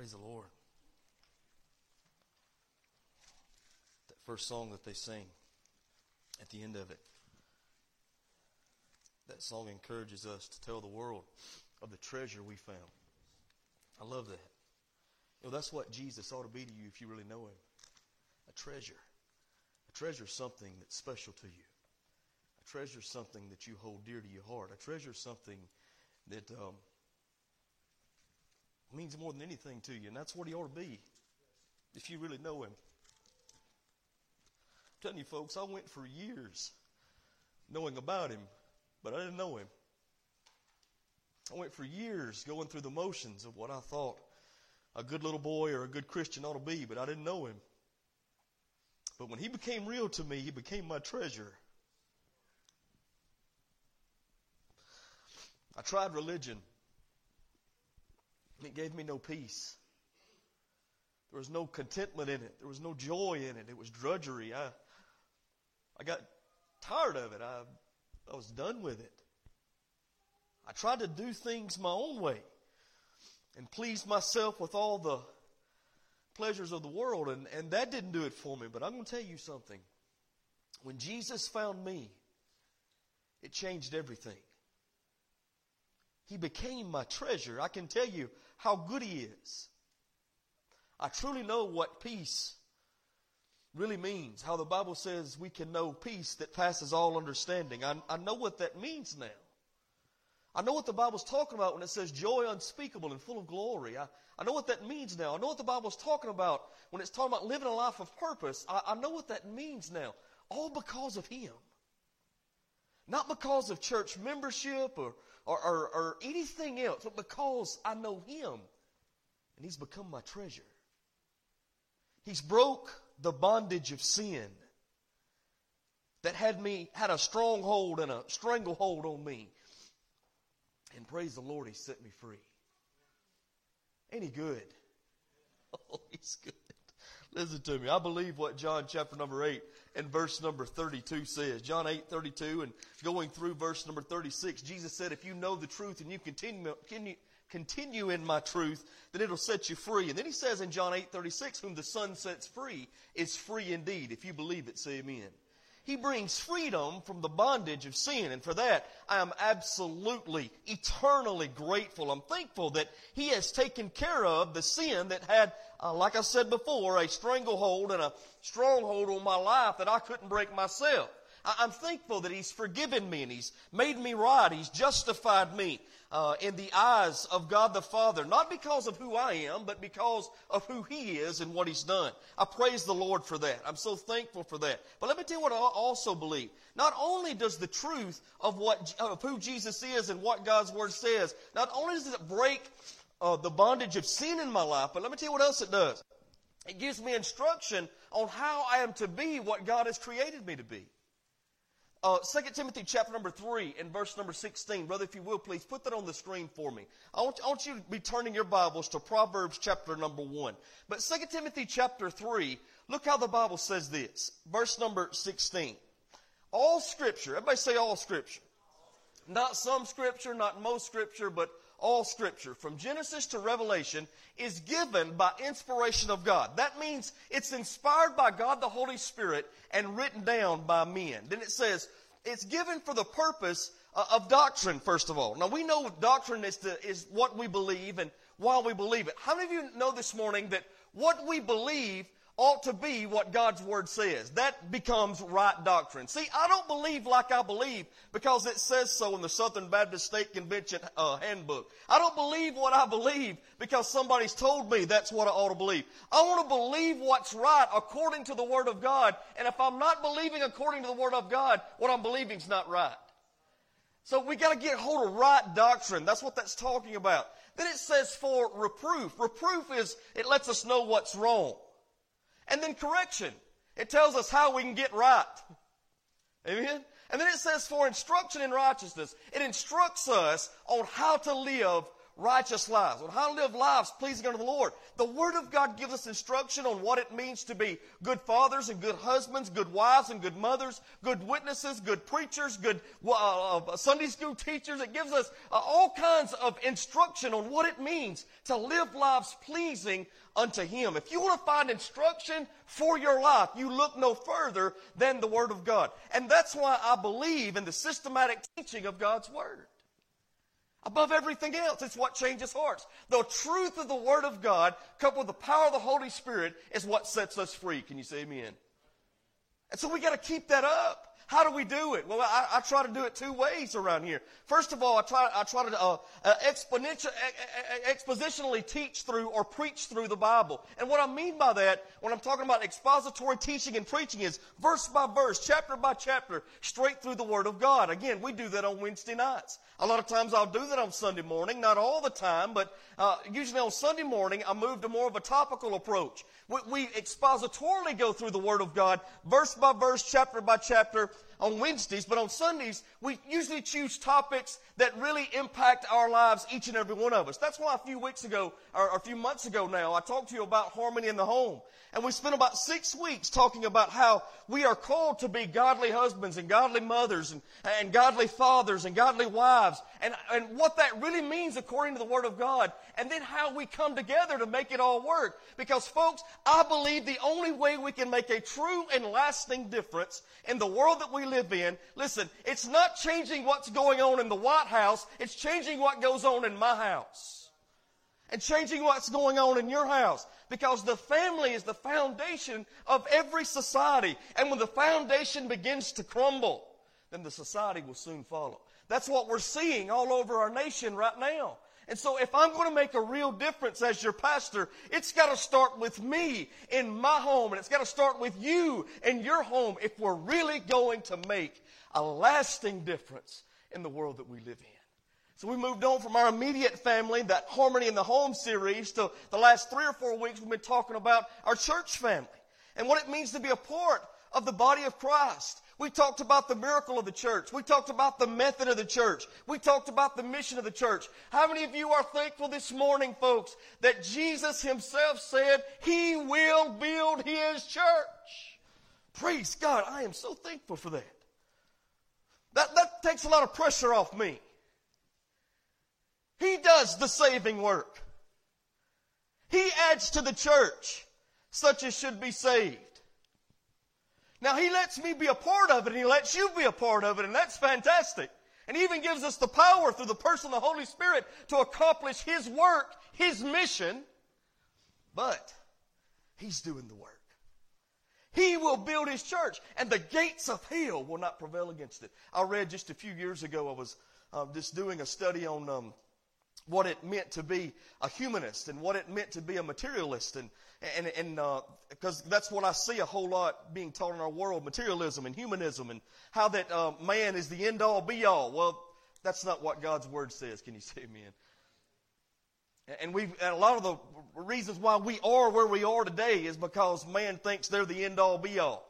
Praise the Lord. That first song that they sing at the end of it, that song encourages us to tell the world of the treasure we found. I love that. You know, that's what Jesus ought to be to you if you really know Him. A treasure. A treasure is something that's special to you. A treasure is something that you hold dear to your heart. A treasure is something that um, means more than anything to you, and that's what He ought to be if you really know Him. I'm telling you, folks, I went for years knowing about Him, but I didn't know Him. I went for years going through the motions of what I thought a good little boy or a good Christian ought to be, but I didn't know him. But when he became real to me, he became my treasure. I tried religion. It gave me no peace. There was no contentment in it. There was no joy in it. It was drudgery. I, I got tired of it. I, I was done with it. I tried to do things my own way and please myself with all the pleasures of the world, and, and that didn't do it for me. But I'm going to tell you something. When Jesus found me, it changed everything. He became my treasure. I can tell you how good He is. I truly know what peace really means, how the Bible says we can know peace that passes all understanding. I, I know what that means now. I know what the Bible's talking about when it says joy unspeakable and full of glory. I, I know what that means now. I know what the Bible's talking about when it's talking about living a life of purpose. I, I know what that means now. All because of Him. Not because of church membership or, or, or, or anything else, but because I know Him. And He's become my treasure. He's broke the bondage of sin that had me, had a stronghold and a stranglehold on me. And praise the Lord, He set me free. Ain't He good? Oh, He's good. Listen to me. I believe what John chapter number 8 and verse number 32 says. John 8, 32 and going through verse number 36, Jesus said, if you know the truth and you continue, continue in my truth, then it'll set you free. And then he says in John 8, 36, whom the Son sets free is free indeed. If you believe it, say amen. He brings freedom from the bondage of sin. And for that, I am absolutely, eternally grateful. I'm thankful that He has taken care of the sin that had, uh, like I said before, a stranglehold and a stronghold on my life that I couldn't break myself. I'm thankful that He's forgiven me and He's made me right. He's justified me uh, in the eyes of God the Father, not because of who I am, but because of who He is and what He's done. I praise the Lord for that. I'm so thankful for that. But let me tell you what I also believe. Not only does the truth of what of who Jesus is and what God's Word says, not only does it break uh, the bondage of sin in my life, but let me tell you what else it does. It gives me instruction on how I am to be what God has created me to be. Uh, 2 Timothy chapter number 3 and verse number 16. Brother, if you will, please put that on the screen for me. I want, I want you to be turning your Bibles to Proverbs chapter number 1. But 2 Timothy chapter 3, look how the Bible says this. Verse number 16. All scripture, everybody say all scripture. Not some scripture, not most scripture, but all scripture, from Genesis to Revelation, is given by inspiration of God. That means it's inspired by God the Holy Spirit and written down by men. Then it says, it's given for the purpose uh, of doctrine, first of all. Now we know doctrine is, the, is what we believe and why we believe it. How many of you know this morning that what we believe ought to be what God's Word says. That becomes right doctrine. See, I don't believe like I believe because it says so in the Southern Baptist State Convention uh, handbook. I don't believe what I believe because somebody's told me that's what I ought to believe. I want to believe what's right according to the Word of God. And if I'm not believing according to the Word of God, what I'm believing is not right. So we got to get hold of right doctrine. That's what that's talking about. Then it says for reproof. Reproof is, it lets us know what's wrong. And then correction. It tells us how we can get right. Amen? And then it says for instruction in righteousness. It instructs us on how to live righteous lives, on how to live lives pleasing unto the Lord. The Word of God gives us instruction on what it means to be good fathers and good husbands, good wives and good mothers, good witnesses, good preachers, good uh, uh, Sunday school teachers. It gives us uh, all kinds of instruction on what it means to live lives pleasing unto Him. If you want to find instruction for your life, you look no further than the Word of God. And that's why I believe in the systematic teaching of God's Word. Above everything else, it's what changes hearts. The truth of the Word of God, coupled with the power of the Holy Spirit, is what sets us free. Can you say amen? And so we got to keep that up. How do we do it? Well, I, I, try to do it two ways around here. First of all, I try, I try to uh, uh, expositionally teach through or preach through the Bible. And what I mean by that, when I'm talking about expository teaching and preaching, is verse by verse, chapter by chapter, straight through the Word of God. Again, we do that on Wednesday nights. A lot of times I'll do that on Sunday morning, not all the time, but uh, usually on Sunday morning I move to more of a topical approach. We, we expositorily go through the Word of God, verse by verse, chapter by chapter, on Wednesdays, but on Sundays, we usually choose topics that really impact our lives, each and every one of us. That's why a few weeks ago, or a few months ago now, I talked to you about harmony in the home. And we spent about six weeks talking about how we are called to be godly husbands and godly mothers and, and godly fathers and godly wives and, and what that really means according to the Word of God. And then how we come together to make it all work. Because folks, I believe the only way we can make a true and lasting difference in the world that we live in, listen, it's not changing what's going on in the White House, it's changing what goes on in my house. And changing what's going on in your house because the family is the foundation of every society. And when the foundation begins to crumble, then the society will soon follow. That's what we're seeing all over our nation right now. And so if I'm going to make a real difference as your pastor, it's got to start with me in my home and it's got to start with you in your home if we're really going to make a lasting difference in the world that we live in. So we moved on from our immediate family, that Harmony in the Home series, to the last three or four weeks we've been talking about our church family and what it means to be a part of the body of Christ. We talked about the miracle of the church. We talked about the method of the church. We talked about the mission of the church. How many of you are thankful this morning, folks, that Jesus himself said he will build his church? Praise God. I am so thankful for that. That, that takes a lot of pressure off me. He does the saving work. He adds to the church such as should be saved. Now He lets me be a part of it and He lets you be a part of it and that's fantastic. And He even gives us the power through the person of the Holy Spirit to accomplish His work, His mission. But He's doing the work. He will build His church and the gates of hell will not prevail against it. I read just a few years ago, I was uh, just doing a study on um, what it meant to be a humanist and what it meant to be a materialist. And and and because uh, that's what I see a whole lot being taught in our world materialism and humanism and how that uh, man is the end all be all. Well that's not what God's word says. Can you say amen? And we and a lot of the reasons why we are where we are today is because man thinks they're the end all be all.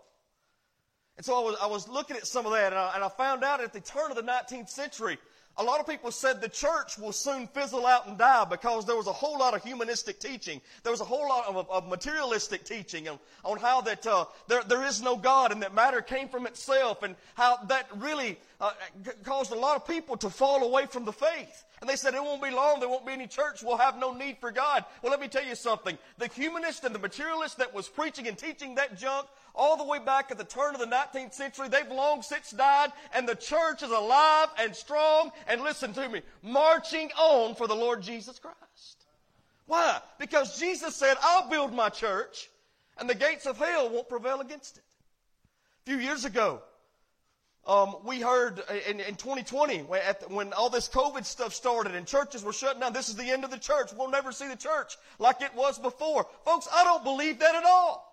And so I was, I was looking at some of that and I, and I found out at the turn of the 19th century a lot of people said the church will soon fizzle out and die because there was a whole lot of humanistic teaching. There was a whole lot of, of materialistic teaching on, on how that uh, there, there is no God and that matter came from itself and how that really uh, caused a lot of people to fall away from the faith. And they said, it won't be long, there won't be any church, we'll have no need for God. Well, let me tell you something. The humanist and the materialist that was preaching and teaching that junk all the way back at the turn of the 19th century, they've long since died, and the church is alive and strong, and listen to me, marching on for the Lord Jesus Christ. Why? Because Jesus said, I'll build my church, and the gates of hell won't prevail against it. A few years ago, um, we heard in, in 2020 when, the, when, all this COVID stuff started and churches were shutting down, this is the end of the church. We'll never see the church like it was before. Folks, I don't believe that at all.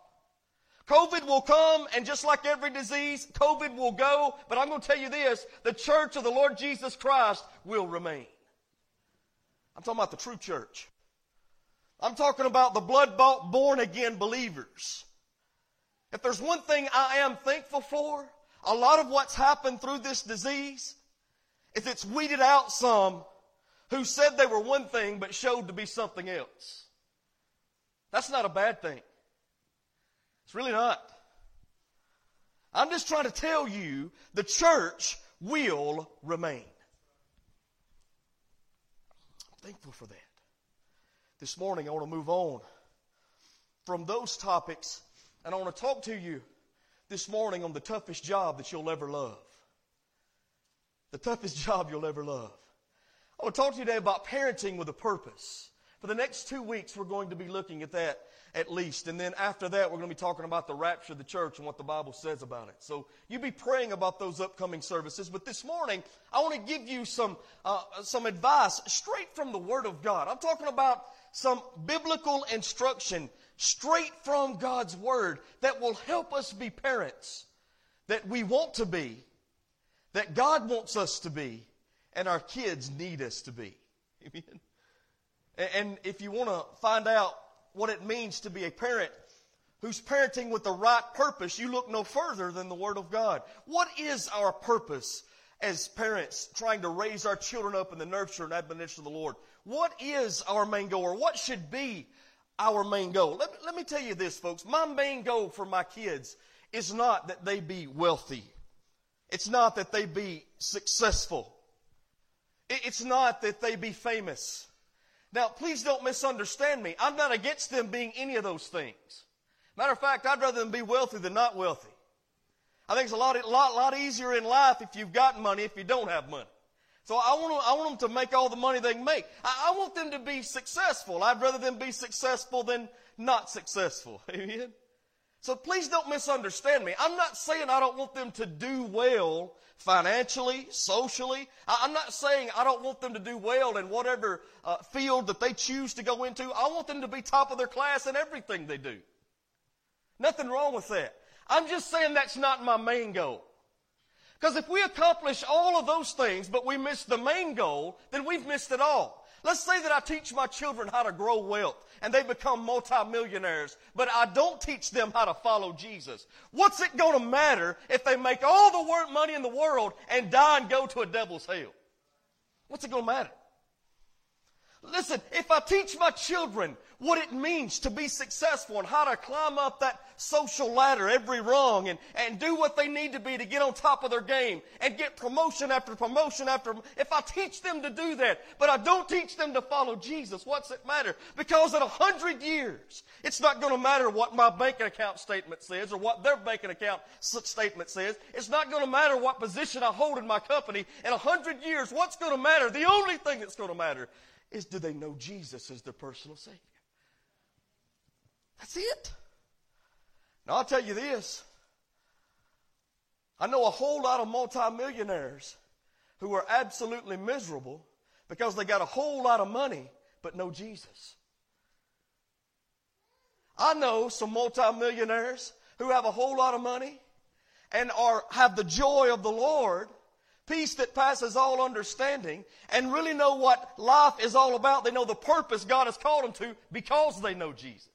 COVID will come and just like every disease, COVID will go. But I'm going to tell you this, the church of the Lord Jesus Christ will remain. I'm talking about the true church. I'm talking about the blood bought, born again believers. If there's one thing I am thankful for, a lot of what's happened through this disease is it's weeded out some who said they were one thing but showed to be something else. That's not a bad thing. It's really not. I'm just trying to tell you the church will remain. I'm thankful for that. This morning, I want to move on from those topics, and I want to talk to you this morning on the toughest job that you'll ever love. The toughest job you'll ever love. I want to talk to you today about parenting with a purpose. For the next two weeks, we're going to be looking at that at least. And then after that, we're going to be talking about the rapture of the church and what the Bible says about it. So you be praying about those upcoming services. But this morning, I want to give you some, uh, some advice straight from the Word of God. I'm talking about some biblical instruction straight from God's Word that will help us be parents that we want to be, that God wants us to be, and our kids need us to be. Amen. And if you want to find out what it means to be a parent who's parenting with the right purpose, you look no further than the Word of God. What is our purpose as parents trying to raise our children up in the nurture and admonition of the Lord? What is our main goal, or what should be our main goal? Let me, let me tell you this, folks. My main goal for my kids is not that they be wealthy. It's not that they be successful. It's not that they be famous. Now, please don't misunderstand me. I'm not against them being any of those things. Matter of fact, I'd rather them be wealthy than not wealthy. I think it's a lot, lot, lot easier in life if you've got money if you don't have money. So I want, to, I want them to make all the money they can make. I, I want them to be successful. I'd rather them be successful than not successful. Amen? So please don't misunderstand me. I'm not saying I don't want them to do well financially, socially. I'm not saying I don't want them to do well in whatever uh, field that they choose to go into. I want them to be top of their class in everything they do. Nothing wrong with that. I'm just saying that's not my main goal. Because if we accomplish all of those things, but we miss the main goal, then we've missed it all. Let's say that I teach my children how to grow wealth and they become multimillionaires, but I don't teach them how to follow Jesus. What's it going to matter if they make all the money in the world and die and go to a devil's hell? What's it going to matter? Listen, if I teach my children what it means to be successful and how to climb up that social ladder every rung and, and do what they need to be to get on top of their game and get promotion after promotion after, if I teach them to do that, but I don't teach them to follow Jesus, what's it matter? Because in a hundred years, it's not going to matter what my bank account statement says or what their bank account statement says. It's not going to matter what position I hold in my company. In a hundred years, what's going to matter? The only thing that's going to matter is do they know Jesus as their personal Savior? That's it. Now, I'll tell you this. I know a whole lot of multimillionaires who are absolutely miserable because they got a whole lot of money but no Jesus. I know some multimillionaires who have a whole lot of money and are have the joy of the Lord peace that passes all understanding, and really know what life is all about. They know the purpose God has called them to because they know Jesus.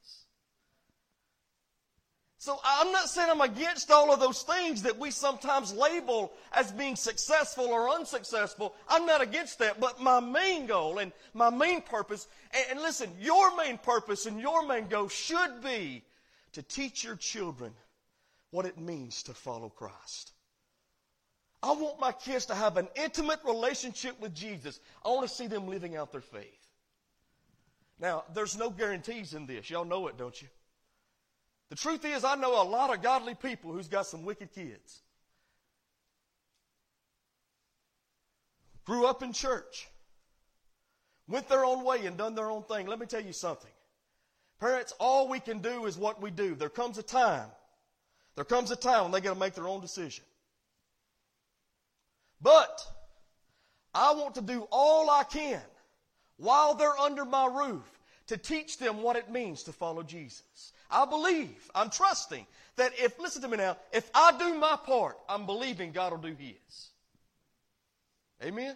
So I'm not saying I'm against all of those things that we sometimes label as being successful or unsuccessful. I'm not against that. But my main goal and my main purpose, and, listen, your main purpose and your main goal should be to teach your children what it means to follow Christ. I want my kids to have an intimate relationship with Jesus. I want to see them living out their faith. Now, there's no guarantees in this. Y'all know it, don't you? The truth is, I know a lot of godly people who's got some wicked kids. Grew up in church. Went their own way and done their own thing. Let me tell you something. Parents, all we can do is what we do. There comes a time. There comes a time when they got to make their own decision. But I want to do all I can while they're under my roof to teach them what it means to follow Jesus. I believe, I'm trusting that if, listen to me now, if I do my part, I'm believing God will do His. Amen?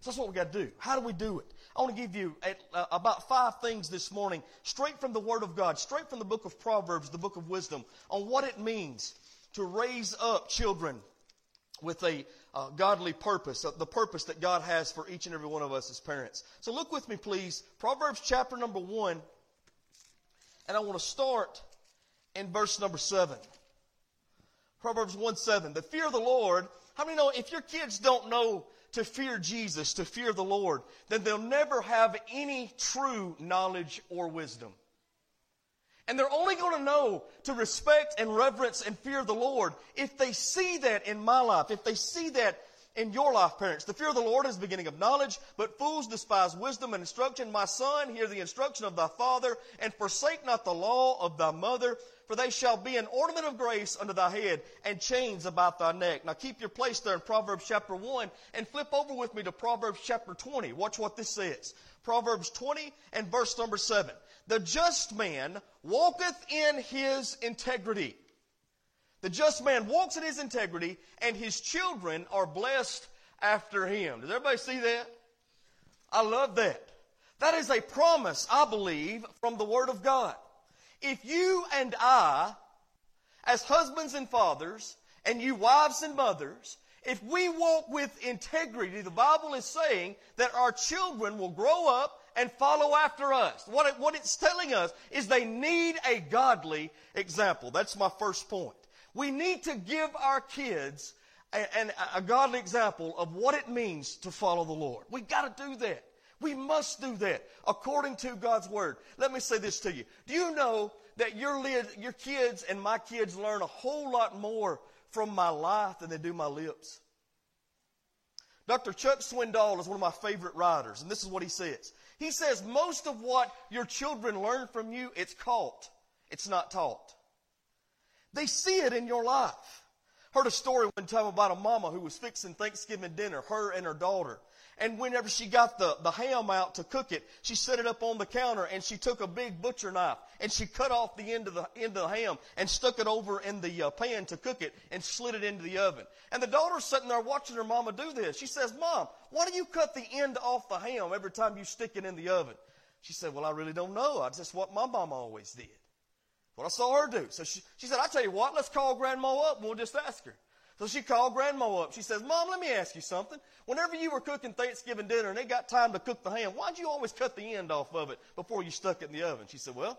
So that's what we got to do. How do we do it? I want to give you uh, about five things this morning, straight from the Word of God, straight from the book of Proverbs, the book of wisdom, on what it means to raise up children with a uh, godly purpose, uh, the purpose that God has for each and every one of us as parents. So look with me, please. Proverbs chapter number one, and I want to start in verse number seven. Proverbs 1 7. The fear of the Lord. How many know if your kids don't know to fear Jesus, to fear the Lord, then they'll never have any true knowledge or wisdom. And they're only going to know to respect and reverence and fear the Lord if they see that in my life, if they see that in your life, parents. The fear of the Lord is the beginning of knowledge, but fools despise wisdom and instruction. My son, hear the instruction of thy father, and forsake not the law of thy mother, for they shall be an ornament of grace under thy head, and chains about thy neck. Now keep your place there in Proverbs chapter 1, and flip over with me to Proverbs chapter 20. Watch what this says. Proverbs 20 and verse number 7. The just man walketh in his integrity. The just man walks in his integrity, and his children are blessed after him. Does everybody see that? I love that. That is a promise, I believe, from the Word of God. If you and I, as husbands and fathers, and you wives and mothers, if we walk with integrity, the Bible is saying that our children will grow up and follow after us. What, it, what it's telling us is they need a godly example. That's my first point. We need to give our kids a, a, godly example of what it means to follow the Lord. We've got to do that. We must do that according to God's Word. Let me say this to you. Do you know that your, your kids and my kids learn a whole lot more from my life than they do my lips? Dr. Chuck Swindoll is one of my favorite writers, and this is what he says. He says most of what your children learn from you, it's caught. It's not taught. They see it in your life. Heard a story one time about a mama who was fixing Thanksgiving dinner, her and her daughter. And whenever she got the, the ham out to cook it, she set it up on the counter and she took a big butcher knife and she cut off the end of the end of the ham and stuck it over in the uh, pan to cook it and slid it into the oven. And the daughter's sitting there watching her mama do this. She says, "Mom, why do you cut the end off the ham every time you stick it in the oven?" She said, "Well, I really don't know. That's just what my mama always did." What I saw her do. So she, she said, I tell you what, let's call grandma up and we'll just ask her. So she called grandma up. She says, Mom, let me ask you something. Whenever you were cooking Thanksgiving dinner and they got time to cook the ham, why'd you always cut the end off of it before you stuck it in the oven? She said, Well,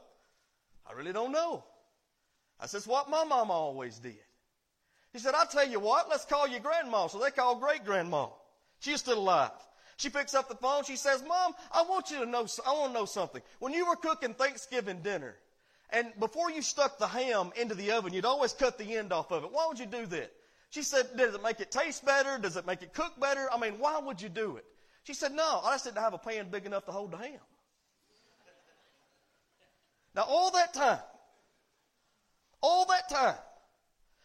I really don't know. I said, what my mama always did. He said, I'll tell you what, let's call your grandma. So they called great grandma. She's still alive. She picks up the phone. She says, Mom, I want you to know, I want to know something. When you were cooking Thanksgiving dinner, and before you stuck the ham into the oven, you'd always cut the end off of it. Why would you do that? She said, Does it make it taste better? Does it make it cook better? I mean, why would you do it? She said, No, I just didn't have a pan big enough to hold the ham. Now, all that time, all that time,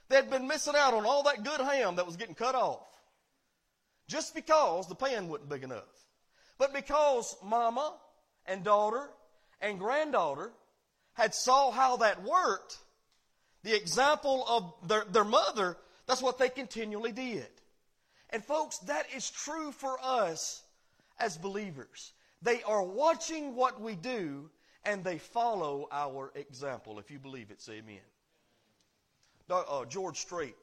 they'd been missing out on all that good ham that was getting cut off just because the pan wasn't big enough. But because mama and daughter and granddaughter had saw how that worked, the example of their, their mother, that's what they continually did. And folks, that is true for us as believers. They are watching what we do and they follow our example. If you believe it, say amen. Uh, George Strait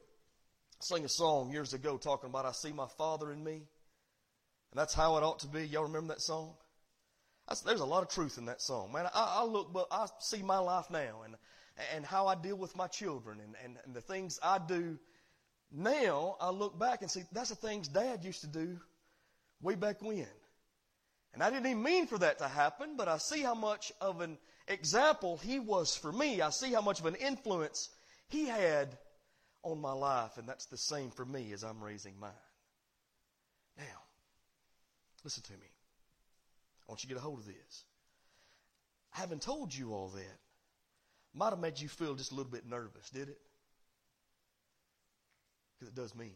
sang a song years ago talking about I see my father in me. And that's how it ought to be. Y'all remember that song? there's a lot of truth in that song, man. I, I look, but I see my life now and and how I deal with my children and, and, and the things I do now. I look back and see that's the things Dad used to do way back when. And I didn't even mean for that to happen, but I see how much of an example he was for me. I see how much of an influence he had on my life, and that's the same for me as I'm raising mine. Now, listen to me. I want you to get a hold of this. Having told you all that, might have made you feel just a little bit nervous, did it? Because it does me.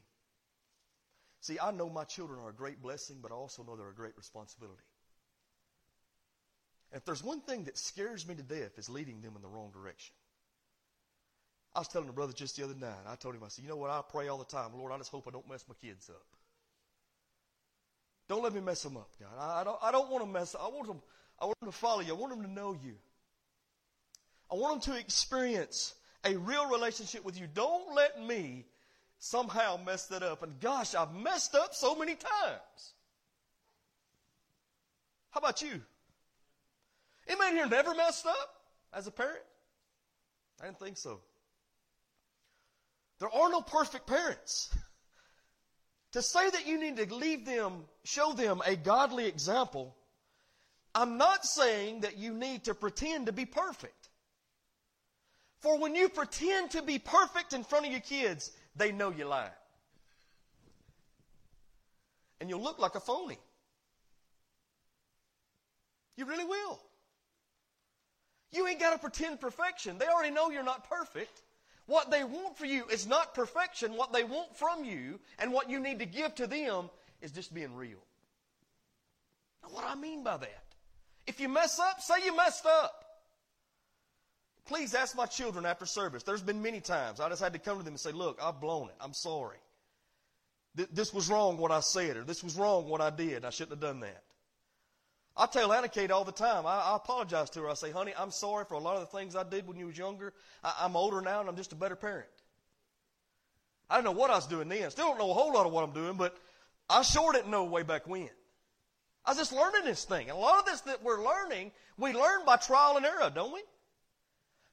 See, I know my children are a great blessing, but I also know they're a great responsibility. And if there's one thing that scares me to death, is leading them in the wrong direction. I was telling a brother just the other night, I told him, I said, you know what, I pray all the time, Lord, I just hope I don't mess my kids up. Don't let me mess them up, God. I, don't, I don't want to mess I want them, I want them to follow you. I want them to know you. I want them to experience a real relationship with you. Don't let me somehow messed it up. And gosh, I've messed up so many times. How about you? Anybody here never messed up as a parent? I didn't think so. There are no perfect parents. To say that you need to leave them, show them a godly example, I'm not saying that you need to pretend to be perfect. For when you pretend to be perfect in front of your kids, they know you're lying. And you'll look like a phony. You really will. You ain't got to pretend perfection. They already know you're not perfect. What they want for you is not perfection. What they want from you and what you need to give to them is just being real. Now, what I mean by that? If you mess up, say you messed up. Please ask my children after service. There's been many times I just had to come to them and say, Look, I've blown it. I'm sorry. This was wrong what I said, or this was wrong what I did. I shouldn't have done that. I tell Anna Kate all the time, I, I, apologize to her. I say, honey, I'm sorry for a lot of the things I did when you was younger. I, am older now and I'm just a better parent. I don't know what I was doing then. Still don't know a whole lot of what I'm doing, but I sure didn't know way back when. I was just learning this thing. And a lot of this that we're learning, we learn by trial and error, don't we?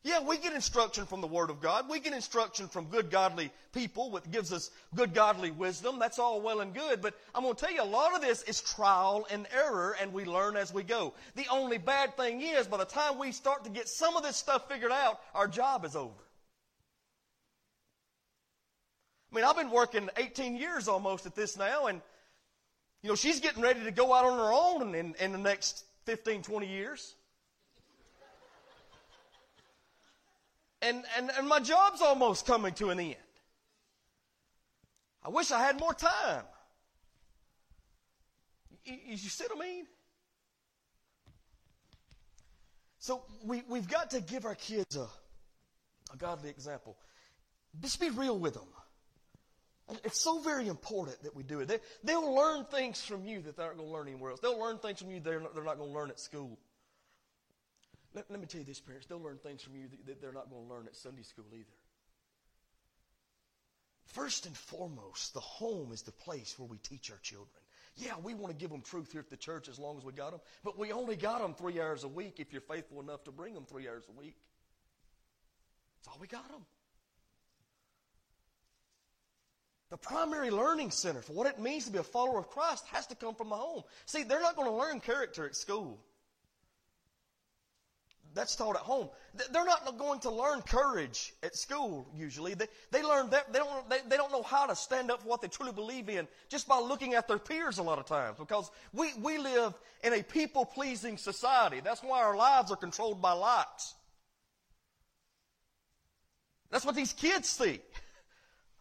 Yeah, we get instruction from the Word of God. We get instruction from good godly people, which gives us good godly wisdom. That's all well and good. But I'm going to tell you, a lot of this is trial and error, and we learn as we go. The only bad thing is, by the time we start to get some of this stuff figured out, our job is over. I mean, I've been working 18 years almost at this now, and, you know, she's getting ready to go out on her own in, in the next 15, 20 years. And, and, and my job's almost coming to an end. I wish I had more time. You, you see what I mean? So we, we've got to give our kids a, a godly example. Just be real with them. It's so very important that we do it. They, they'll learn things from you that they aren't going to learn anywhere else. They'll learn things from you they're not, they're not going to learn at school. Let, let me tell you this, parents. They'll learn things from you that they're not going to learn at Sunday school either. First and foremost, the home is the place where we teach our children. Yeah, we want to give them truth here at the church as long as we got them, but we only got them three hours a week if you're faithful enough to bring them three hours a week. That's all we got them. The primary learning center for what it means to be a follower of Christ has to come from the home. See, they're not going to learn character at school that's taught at home. They're not going to learn courage at school usually. They, they learn that they don't, they, they don't know how to stand up for what they truly believe in just by looking at their peers a lot of times because we, we live in a people pleasing society. That's why our lives are controlled by likes. That's what these kids see.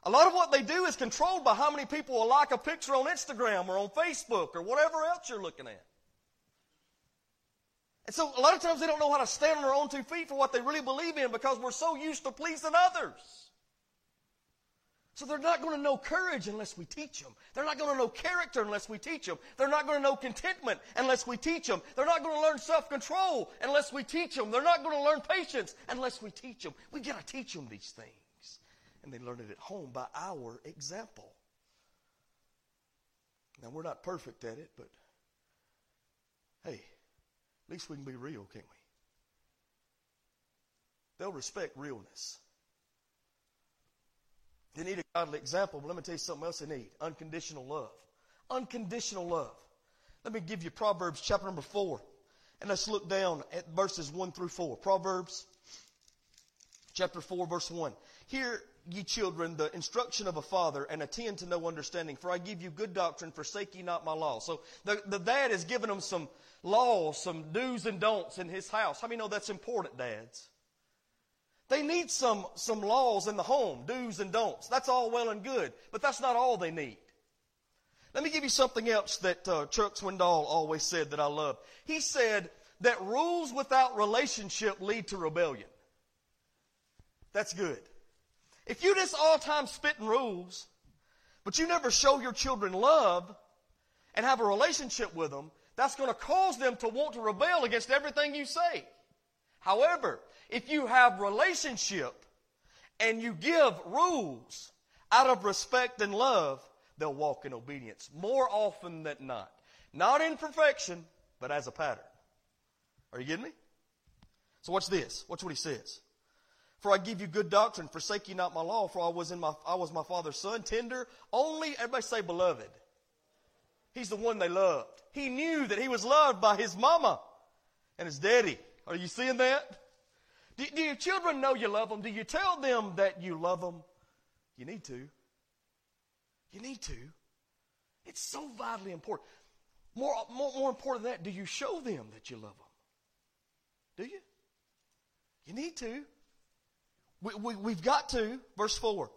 A lot of what they do is controlled by how many people will like a picture on Instagram or on Facebook or whatever else you're looking at. And so a lot of times they don't know how to stand on their own two feet for what they really believe in because we're so used to pleasing others. So they're not going to know courage unless we teach them. They're not going to know character unless we teach them. They're not going to know contentment unless we teach them. They're not going to learn self-control unless we teach them. They're not going to learn patience unless we teach them. We've got to teach them these things. And they learn it at home by our example. Now, we're not perfect at it, but hey, at least we can be real, can't we? They'll respect realness. They need a godly example, but let me tell you something else they need unconditional love. Unconditional love. Let me give you Proverbs chapter number 4. And let's look down at verses 1 through 4. Proverbs chapter 4, verse 1. Hear, ye children, the instruction of a father, and attend to know understanding. For I give you good doctrine, forsake ye not my law. So the, the dad is giving them some laws, some do's and don'ts in his house. How many know that's important, dads? They need some, some laws in the home, do's and don'ts. That's all well and good, but that's not all they need. Let me give you something else that uh, Chuck Swindoll always said that I love. He said that rules without relationship lead to rebellion. That's good. If you just all time spitting rules, but you never show your children love and have a relationship with them, that's going to cause them to want to rebel against everything you say. However, if you have relationship and you give rules, out of respect and love, they'll walk in obedience more often than not. Not in perfection, but as a pattern. Are you getting me? So watch this. Watch what he says. For I give you good doctrine, forsake ye not my law, for I was in my I was my father's son, tender, only everybody say beloved. He's the one they loved. He knew that he was loved by his mama and his daddy. Are you seeing that? Do, do your children know you love them? Do you tell them that you love them? You need to. You need to. It's so vitally important. More, more, more important than that, do you show them that you love them? Do you? You need to. We, we, we've got to. Verse 4.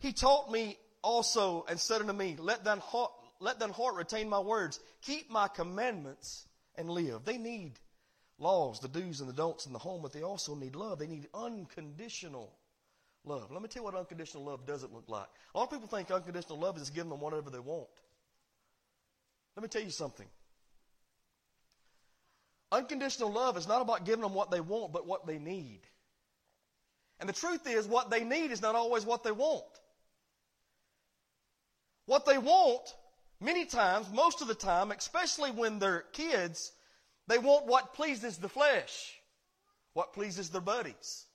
He taught me also and said unto me, Let thine heart, let thine heart retain my words. Keep my commandments and live. They need laws, the do's and the don'ts in the home, but they also need love. They need unconditional love. Let me tell you what unconditional love doesn't look like. A lot of people think unconditional love is giving them whatever they want. Let me tell you something. Unconditional love is not about giving them what they want, but what they need. And the truth is, what they need is not always what they want. What they want, many times, most of the time, especially when they're kids, they want what pleases the flesh, what pleases their buddies,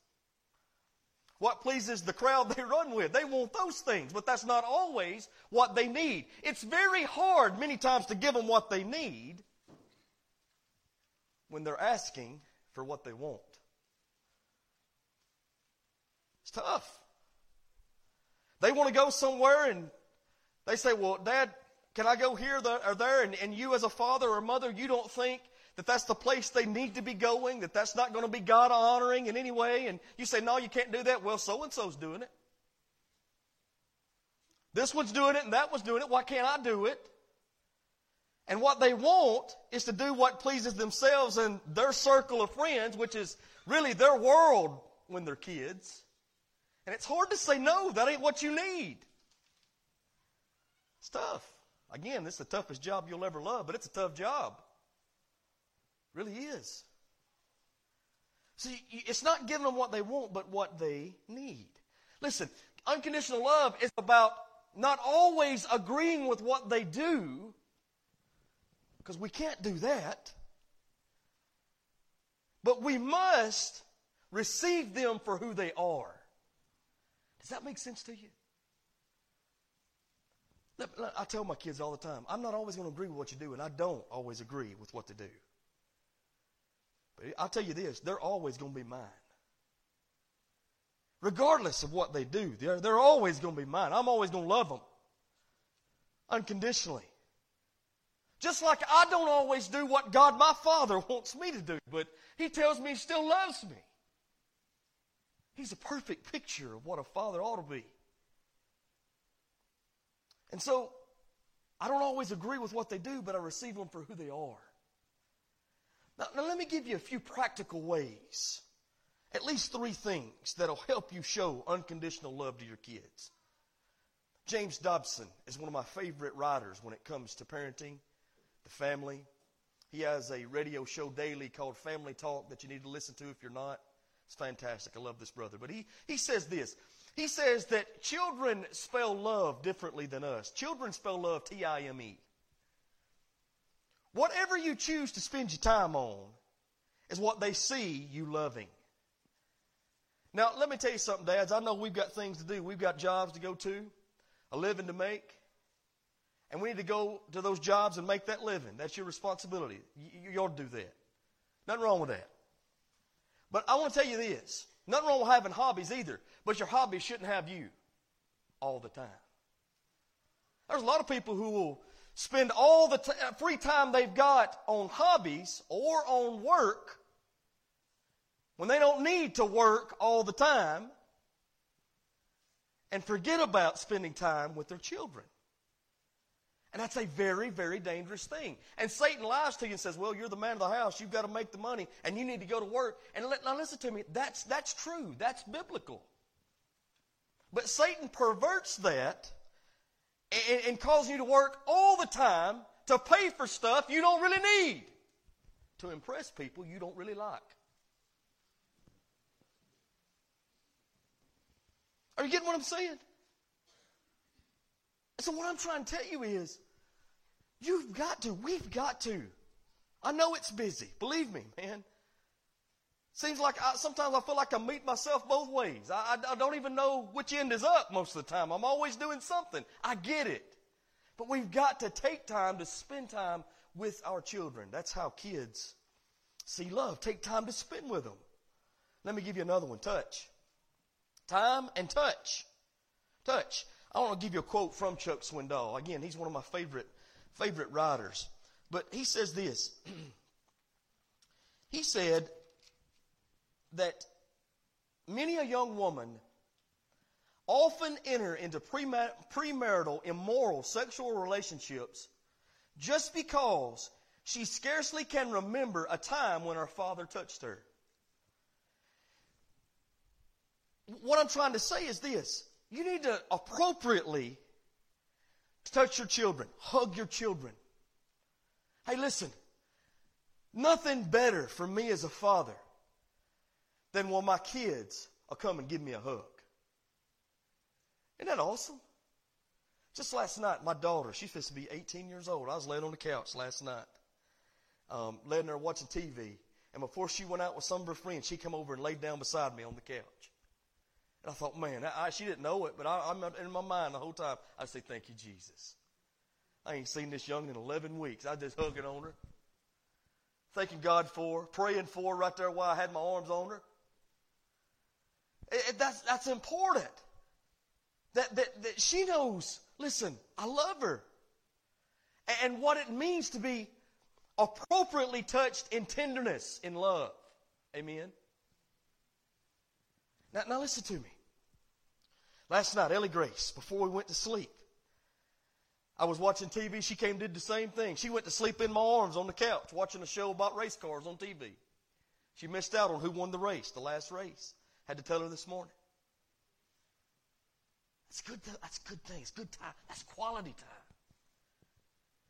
what pleases the crowd they run with. They want those things, but that's not always what they need. It's very hard, many times, to give them what they need when they're asking for what they want. It's tough. They want to go somewhere and they say, Well, Dad, can I go here or there? And, and you, as a father or mother, you don't think that that's the place they need to be going, that that's not going to be God honoring in any way. And you say, No, you can't do that. Well, so and so's doing it. This one's doing it and that one's doing it. Why can't I do it? And what they want is to do what pleases themselves and their circle of friends, which is really their world when they're kids. And it's hard to say, no, that ain't what you need. It's tough. Again, this is the toughest job you'll ever love, but it's a tough job. It really is. See, it's not giving them what they want, but what they need. Listen, unconditional love is about not always agreeing with what they do, because we can't do that. But we must receive them for who they are. Does that make sense to you? I tell my kids all the time, I'm not always going to agree with what you do, and I don't always agree with what they do. But I'll tell you this, they're always going to be mine. Regardless of what they do, they're, they're always going to be mine. I'm always going to love them unconditionally. Just like I don't always do what God my Father wants me to do, but He tells me He still loves me. He's a perfect picture of what a father ought to be. And so, I don't always agree with what they do, but I receive them for who they are. Now, now, let me give you a few practical ways, at least three things that'll help you show unconditional love to your kids. James Dobson is one of my favorite writers when it comes to parenting, the family. He has a radio show daily called Family Talk that you need to listen to if you're not. It's fantastic. I love this brother. But he, he says this. He says that children spell love differently than us. Children spell love T I M E. Whatever you choose to spend your time on is what they see you loving. Now, let me tell you something, dads. I know we've got things to do. We've got jobs to go to, a living to make. And we need to go to those jobs and make that living. That's your responsibility. You, you ought to do that. Nothing wrong with that. But I want to tell you this. Nothing wrong with having hobbies either, but your hobbies shouldn't have you all the time. There's a lot of people who will spend all the t- uh, free time they've got on hobbies or on work when they don't need to work all the time and forget about spending time with their children. And that's a very, very dangerous thing. And Satan lies to you and says, well, you're the man of the house. You've got to make the money and you need to go to work. And let, now listen to me. That's, that's true. That's biblical. But Satan perverts that and, and causes you to work all the time to pay for stuff you don't really need to impress people you don't really like. Are you getting what I'm saying? So what I'm trying to tell you is, you've got to, we've got to. I know it's busy. Believe me, man. Seems like I, sometimes I feel like I meet myself both ways. I, I, I don't even know which end is up most of the time. I'm always doing something. I get it. But we've got to take time to spend time with our children. That's how kids see love. Take time to spend with them. Let me give you another one touch. Time and touch. Touch. I want to give you a quote from Chuck Swindoll. Again, he's one of my favorite, favorite writers. But he says this. he said that many a young woman often enter into premarital immoral sexual relationships just because she scarcely can remember a time when her father touched her. What I'm trying to say is this you need to appropriately touch your children, hug your children. Hey, listen, nothing better for me as a father than when my kids will come and give me a hug. Isn't that awesome? Just last night, my daughter, she's supposed to be 18 years old. I was laying on the couch last night, um, laying there watching TV. And before she went out with some of her friends, she came over and laid down beside me on the couch. And I thought, man, I, she didn't know it, but I, am in my mind the whole time. I say, thank you, Jesus. I ain't seen this young in 11 weeks. I just hugging on her, thanking God for praying for right there while I had my arms on her. It, it, that's, that's important. That, that, that she knows, listen, I love her. And, and what it means to be appropriately touched in tenderness, in love. Amen. Now, now listen to me. Last night, Ellie Grace, before we went to sleep, I was watching TV. She came did the same thing. She went to sleep in my arms on the couch watching a show about race cars on TV. She missed out on who won the race, the last race. Had to tell her this morning. That's good. That's good things. Good time. That's quality time.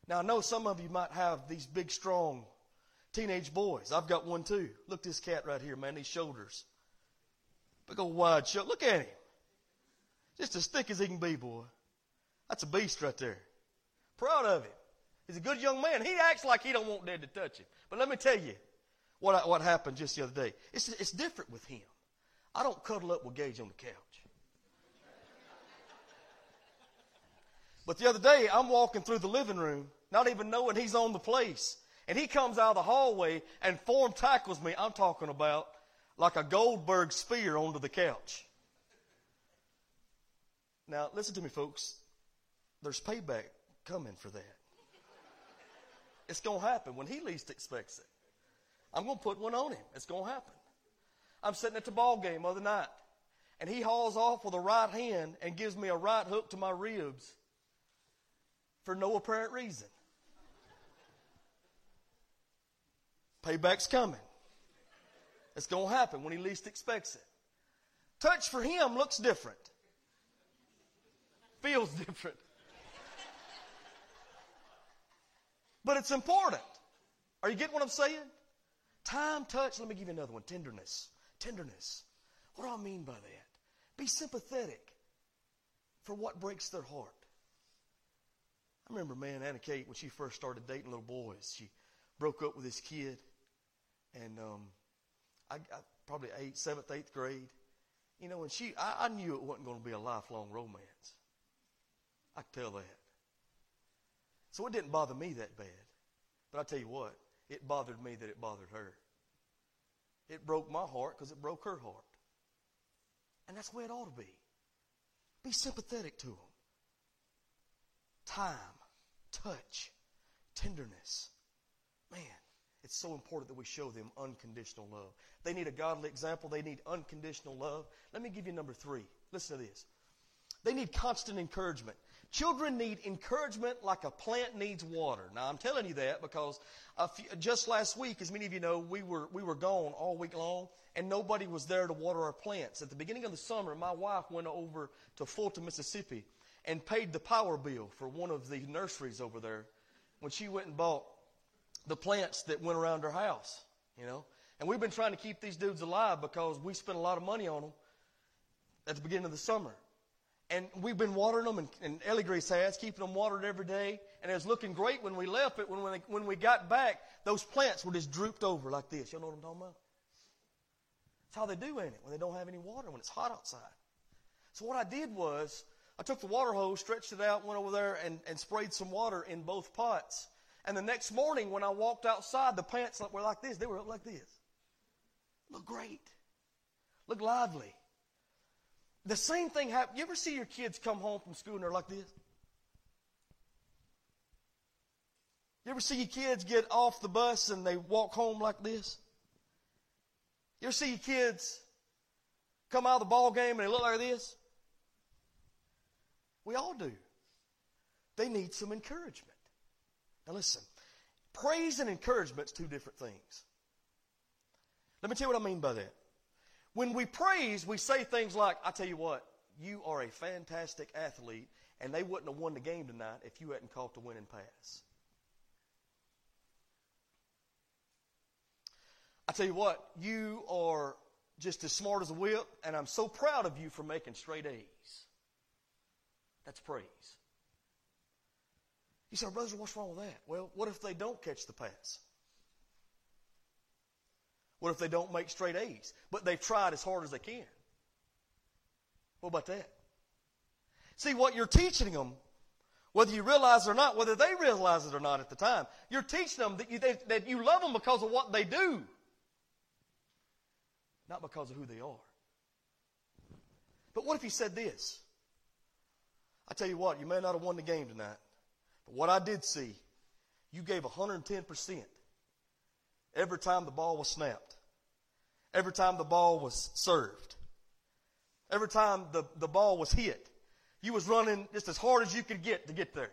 Now I know some of you might have these big, strong teenage boys. I've got one too. Look at this cat right here, man. These shoulders. Big old wide shoulder. Look at him. Just as thick as he can be, boy. That's a beast right there. Proud of him. He's a good young man. He acts like he don't want Dad to touch him. But let me tell you what, what happened just the other day. It's, it's different with him. I don't cuddle up with Gage on the couch. But the other day, I'm walking through the living room, not even knowing he's on the place. And he comes out of the hallway and form tackles me. I'm talking about like a Goldberg spear onto the couch. Now, listen to me, folks. There's payback coming for that. It's going to happen when he least expects it. I'm going to put one on him. It's going to happen. I'm sitting at the ball game other night, and he hauls off with a right hand and gives me a right hook to my ribs for no apparent reason. Payback's coming. It's going to happen when he least expects it. Touch for him looks different, feels different. But it's important. Are you getting what I'm saying? Time, touch, let me give you another one tenderness. Tenderness. What do I mean by that? Be sympathetic for what breaks their heart. I remember, man, Anna Kate, when she first started dating little boys, she broke up with this kid, and um, I, I probably eighth, seventh, eighth grade. You know, and she, I, I knew it wasn't going to be a lifelong romance. I tell that. So it didn't bother me that bad. But I tell you what, it bothered me that it bothered her. It broke my heart because it broke her heart. And that's the way it ought to be. Be sympathetic to them. Time, touch, tenderness. Man, it's so important that we show them unconditional love. They need a godly example. They need unconditional love. Let me give you number three. Listen to this. They need constant encouragement. Children need encouragement like a plant needs water. Now, I'm telling you that because few, just last week, as many of you know, we were, we were gone all week long and nobody was there to water our plants. At the beginning of the summer, my wife went over to Fulton, Mississippi and paid the power bill for one of the nurseries over there when she went and bought the plants that went around her house, you know. And we've been trying to keep these dudes alive because we spent a lot of money on them at the beginning of the summer. And we've been watering them, and, and Ellie Grace has, keeping them watered every day. And it was looking great when we left, but when, when, when we got back, those plants were just drooped over like this. Y'all know what I'm talking about? That's how they do, ain't it? When they don't have any water, when it's hot outside. So what I did was, I took the water hose, stretched it out, went over there, and, and sprayed some water in both pots. And the next morning, when I walked outside, the plants were like this. They were up like this. Look great. Look lively. The same thing happened. You ever see your kids come home from school and they're like this? You ever see your kids get off the bus and they walk home like this? You ever see your kids come out of the ball game and they look like this? We all do. They need some encouragement. Now listen, praise and encouragement is two different things. Let me tell you what I mean by that. When we praise, we say things like, I tell you what, you are a fantastic athlete, and they wouldn't have won the game tonight if you hadn't caught the winning pass. I tell you what, you are just as smart as a whip, and I'm so proud of you for making straight A's. That's praise. You say, brother, what's wrong with that? Well, what if they don't catch the pass? What if they don't make straight A's? But they've tried as hard as they can. What about that? See, what you're teaching them, whether you realize it or not, whether they realize it or not at the time, you're teaching them that you, that you love them because of what they do, not because of who they are. But what if you said this? I tell you what, you may not have won the game tonight, but what I did see, you gave 110% every time the ball was snapped, every time the ball was served, every time the, the ball was hit. You was running just as hard as you could get to get there.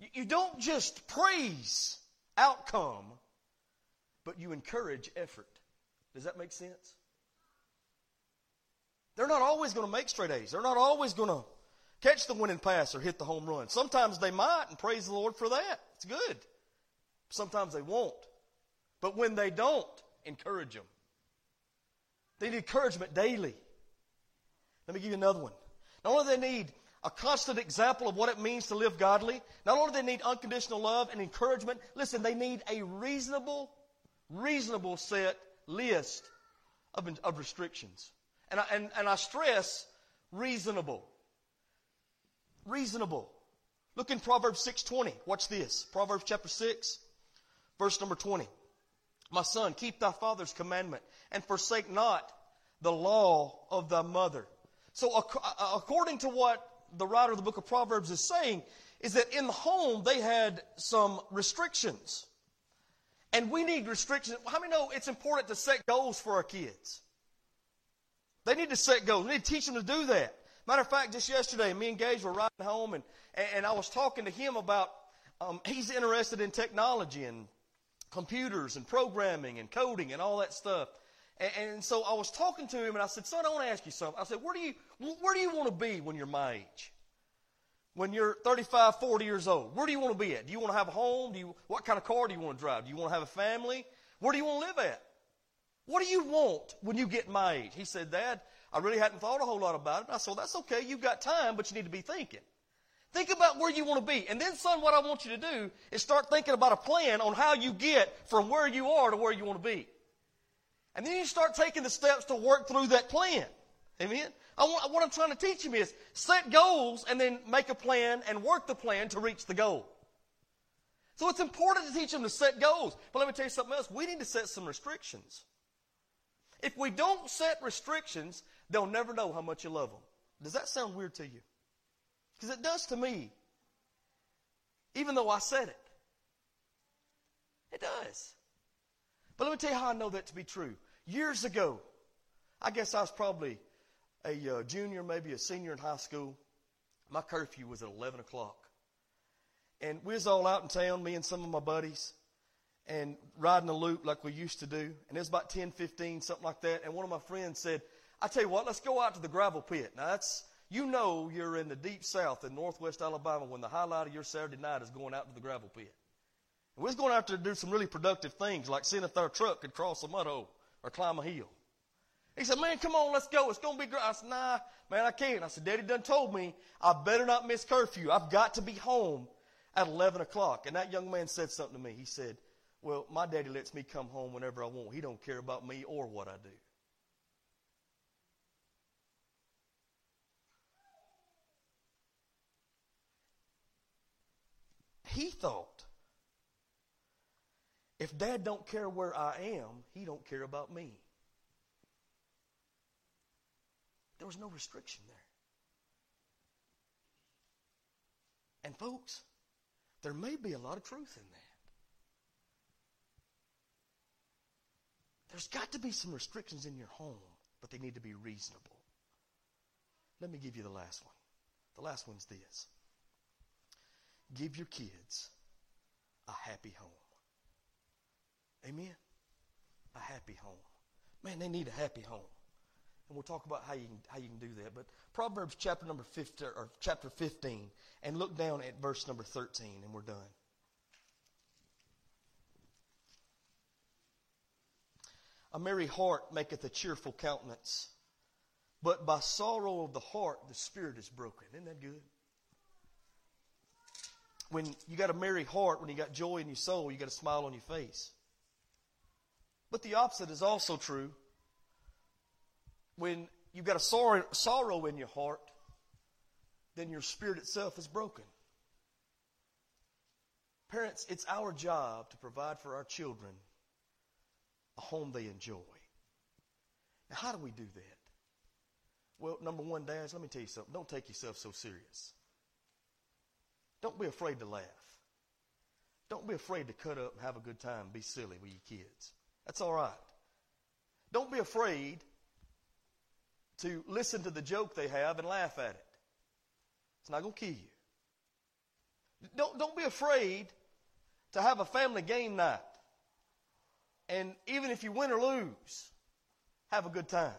You, you don't just praise outcome, but you encourage effort. Does that make sense? They're not always going to make straight A's. They're not always going to catch the winning pass or hit the home run. Sometimes they might, and praise the Lord for that. It's good. Sometimes they won't. But when they don't, encourage them. They need encouragement daily. Let me give you another one. Not only do they need a constant example of what it means to live godly, not only do they need unconditional love and encouragement, listen, they need a reasonable, reasonable set list of, of restrictions. And I, and, and I stress reasonable. Reasonable. Look in Proverbs 6.20. Watch this. Proverbs chapter 6, verse number 20. My son, keep thy father's commandment and forsake not the law of thy mother. So according to what the writer of the book of Proverbs is saying, is that in the home they had some restrictions. And we need restrictions. How many know it's important to set goals for our kids? They need to set goals. We need to teach them to do that. Matter of fact, just yesterday, me and Gage were riding home, and, and I was talking to him about um, he's interested in technology and computers and programming and coding and all that stuff. And, and so I was talking to him, and I said, "Son, I want to ask you something." I said, "Where do you where do you want to be when you're my age? When you're 35, 40 years old, where do you want to be at? Do you want to have a home? Do you what kind of car do you want to drive? Do you want to have a family? Where do you want to live at? What do you want when you get my age? He said, Dad, I really hadn't thought a whole lot about it. I said, well, that's okay. You've got time, but you need to be thinking. Think about where you want to be. And then, son, what I want you to do is start thinking about a plan on how you get from where you are to where you want to be. And then you start taking the steps to work through that plan. Amen? I want, what I'm trying to teach him is set goals and then make a plan and work the plan to reach the goal. So it's important to teach them to set goals. But let me tell you something else. We need to set some restrictions. If we don't set restrictions, they'll never know how much you love them. Does that sound weird to you? Because it does to me. Even though I said it. It does. But let me tell you how I know that to be true. Years ago, I guess I was probably a uh, junior, maybe a senior in high school. My curfew was at 11 o'clock. And we was all out in town, me and some of my buddies and riding a loop like we used to do. And it was about 10, 15, something like that. And one of my friends said, I tell you what, let's go out to the gravel pit. Now that's, you know you're in the deep south in northwest Alabama when the highlight of your Saturday night is going out to the gravel pit. And we're going out there to do some really productive things like seeing if our truck could cross a mud hole or climb a hill. He said, man, come on, let's go. It's going to be great. I said, nah, man, I can't. I said, Daddy done told me I better not miss curfew. I've got to be home at 11 o'clock. And that young man said something to me. He said, well, my daddy lets me come home whenever I want. He don't care about me or what I do. He thought, if dad don't care where I am, he don't care about me. There was no restriction there. And folks, there may be a lot of truth in that. There's got to be some restrictions in your home, but they need to be reasonable. Let me give you the last one. The last one's this give your kids a happy home. Amen? A happy home. Man, they need a happy home. And we'll talk about how you can, how you can do that. But Proverbs chapter number 15, or chapter 15, and look down at verse number 13, and we're done. A merry heart maketh a cheerful countenance, but by sorrow of the heart the spirit is broken. Isn't that good? When you got a merry heart, when you got joy in your soul, you got a smile on your face. But the opposite is also true. When you've got a sorrow, sorrow in your heart, then your spirit itself is broken. Parents, it's our job to provide for our children a home they enjoy. Now, how do we do that? Well, number one, dads, let me tell you something. Don't take yourself so serious. Don't be afraid to laugh. Don't be afraid to cut up and have a good time, be silly with your kids. That's all right. Don't be afraid to listen to the joke they have and laugh at it. It's not going to kill you. Don't, don't be afraid to have a family game night. And even if you win or lose, have a good time.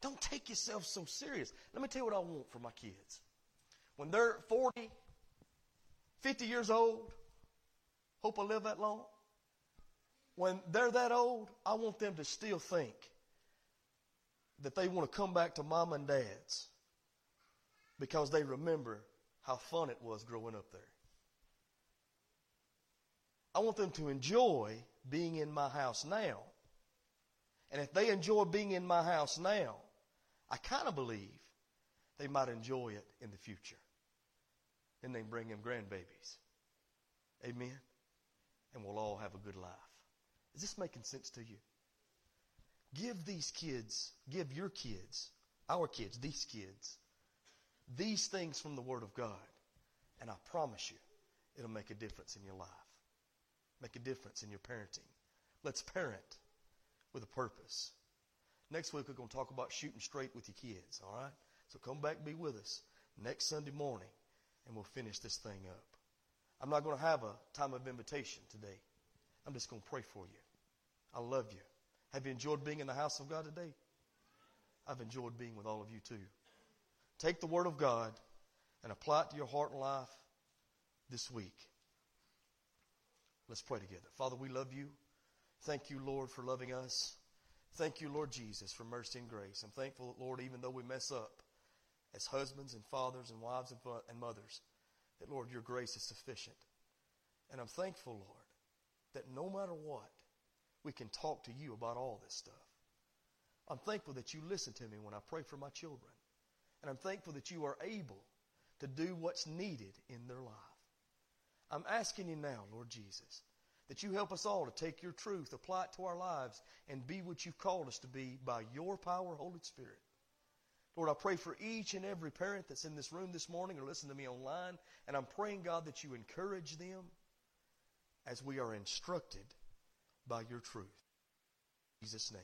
Don't take yourself so serious. Let me tell you what I want for my kids. When they're 40, 50 years old, hope I live that long. When they're that old, I want them to still think that they want to come back to mom and dad's because they remember how fun it was growing up there. I want them to enjoy being in my house now. And if they enjoy being in my house now, I kind of believe they might enjoy it in the future. Then they bring them grandbabies. Amen? And we'll all have a good life. Is this making sense to you? Give these kids, give your kids, our kids, these kids, these things from the Word of God. And I promise you, it'll make a difference in your life make a difference in your parenting. Let's parent with a purpose. Next week, we're going to talk about shooting straight with your kids, all right? So come back be with us next Sunday morning, and we'll finish this thing up. I'm not going to have a time of invitation today. I'm just going to pray for you. I love you. Have you enjoyed being in the house of God today? I've enjoyed being with all of you too. Take the Word of God and apply it to your heart and life this week. Let's pray together. Father, we love you. Thank you, Lord, for loving us. Thank you, Lord Jesus, for mercy and grace. I'm thankful, Lord, even though we mess up as husbands and fathers and wives and mothers, that, Lord, your grace is sufficient. And I'm thankful, Lord, that no matter what, we can talk to you about all this stuff. I'm thankful that you listen to me when I pray for my children. And I'm thankful that you are able to do what's needed in their life. I'm asking you now, Lord Jesus, that you help us all to take your truth, apply it to our lives, and be what you've called us to be by your power, Holy Spirit. Lord, I pray for each and every parent that's in this room this morning or listening to me online, and I'm praying, God, that you encourage them as we are instructed by your truth. In Jesus' name.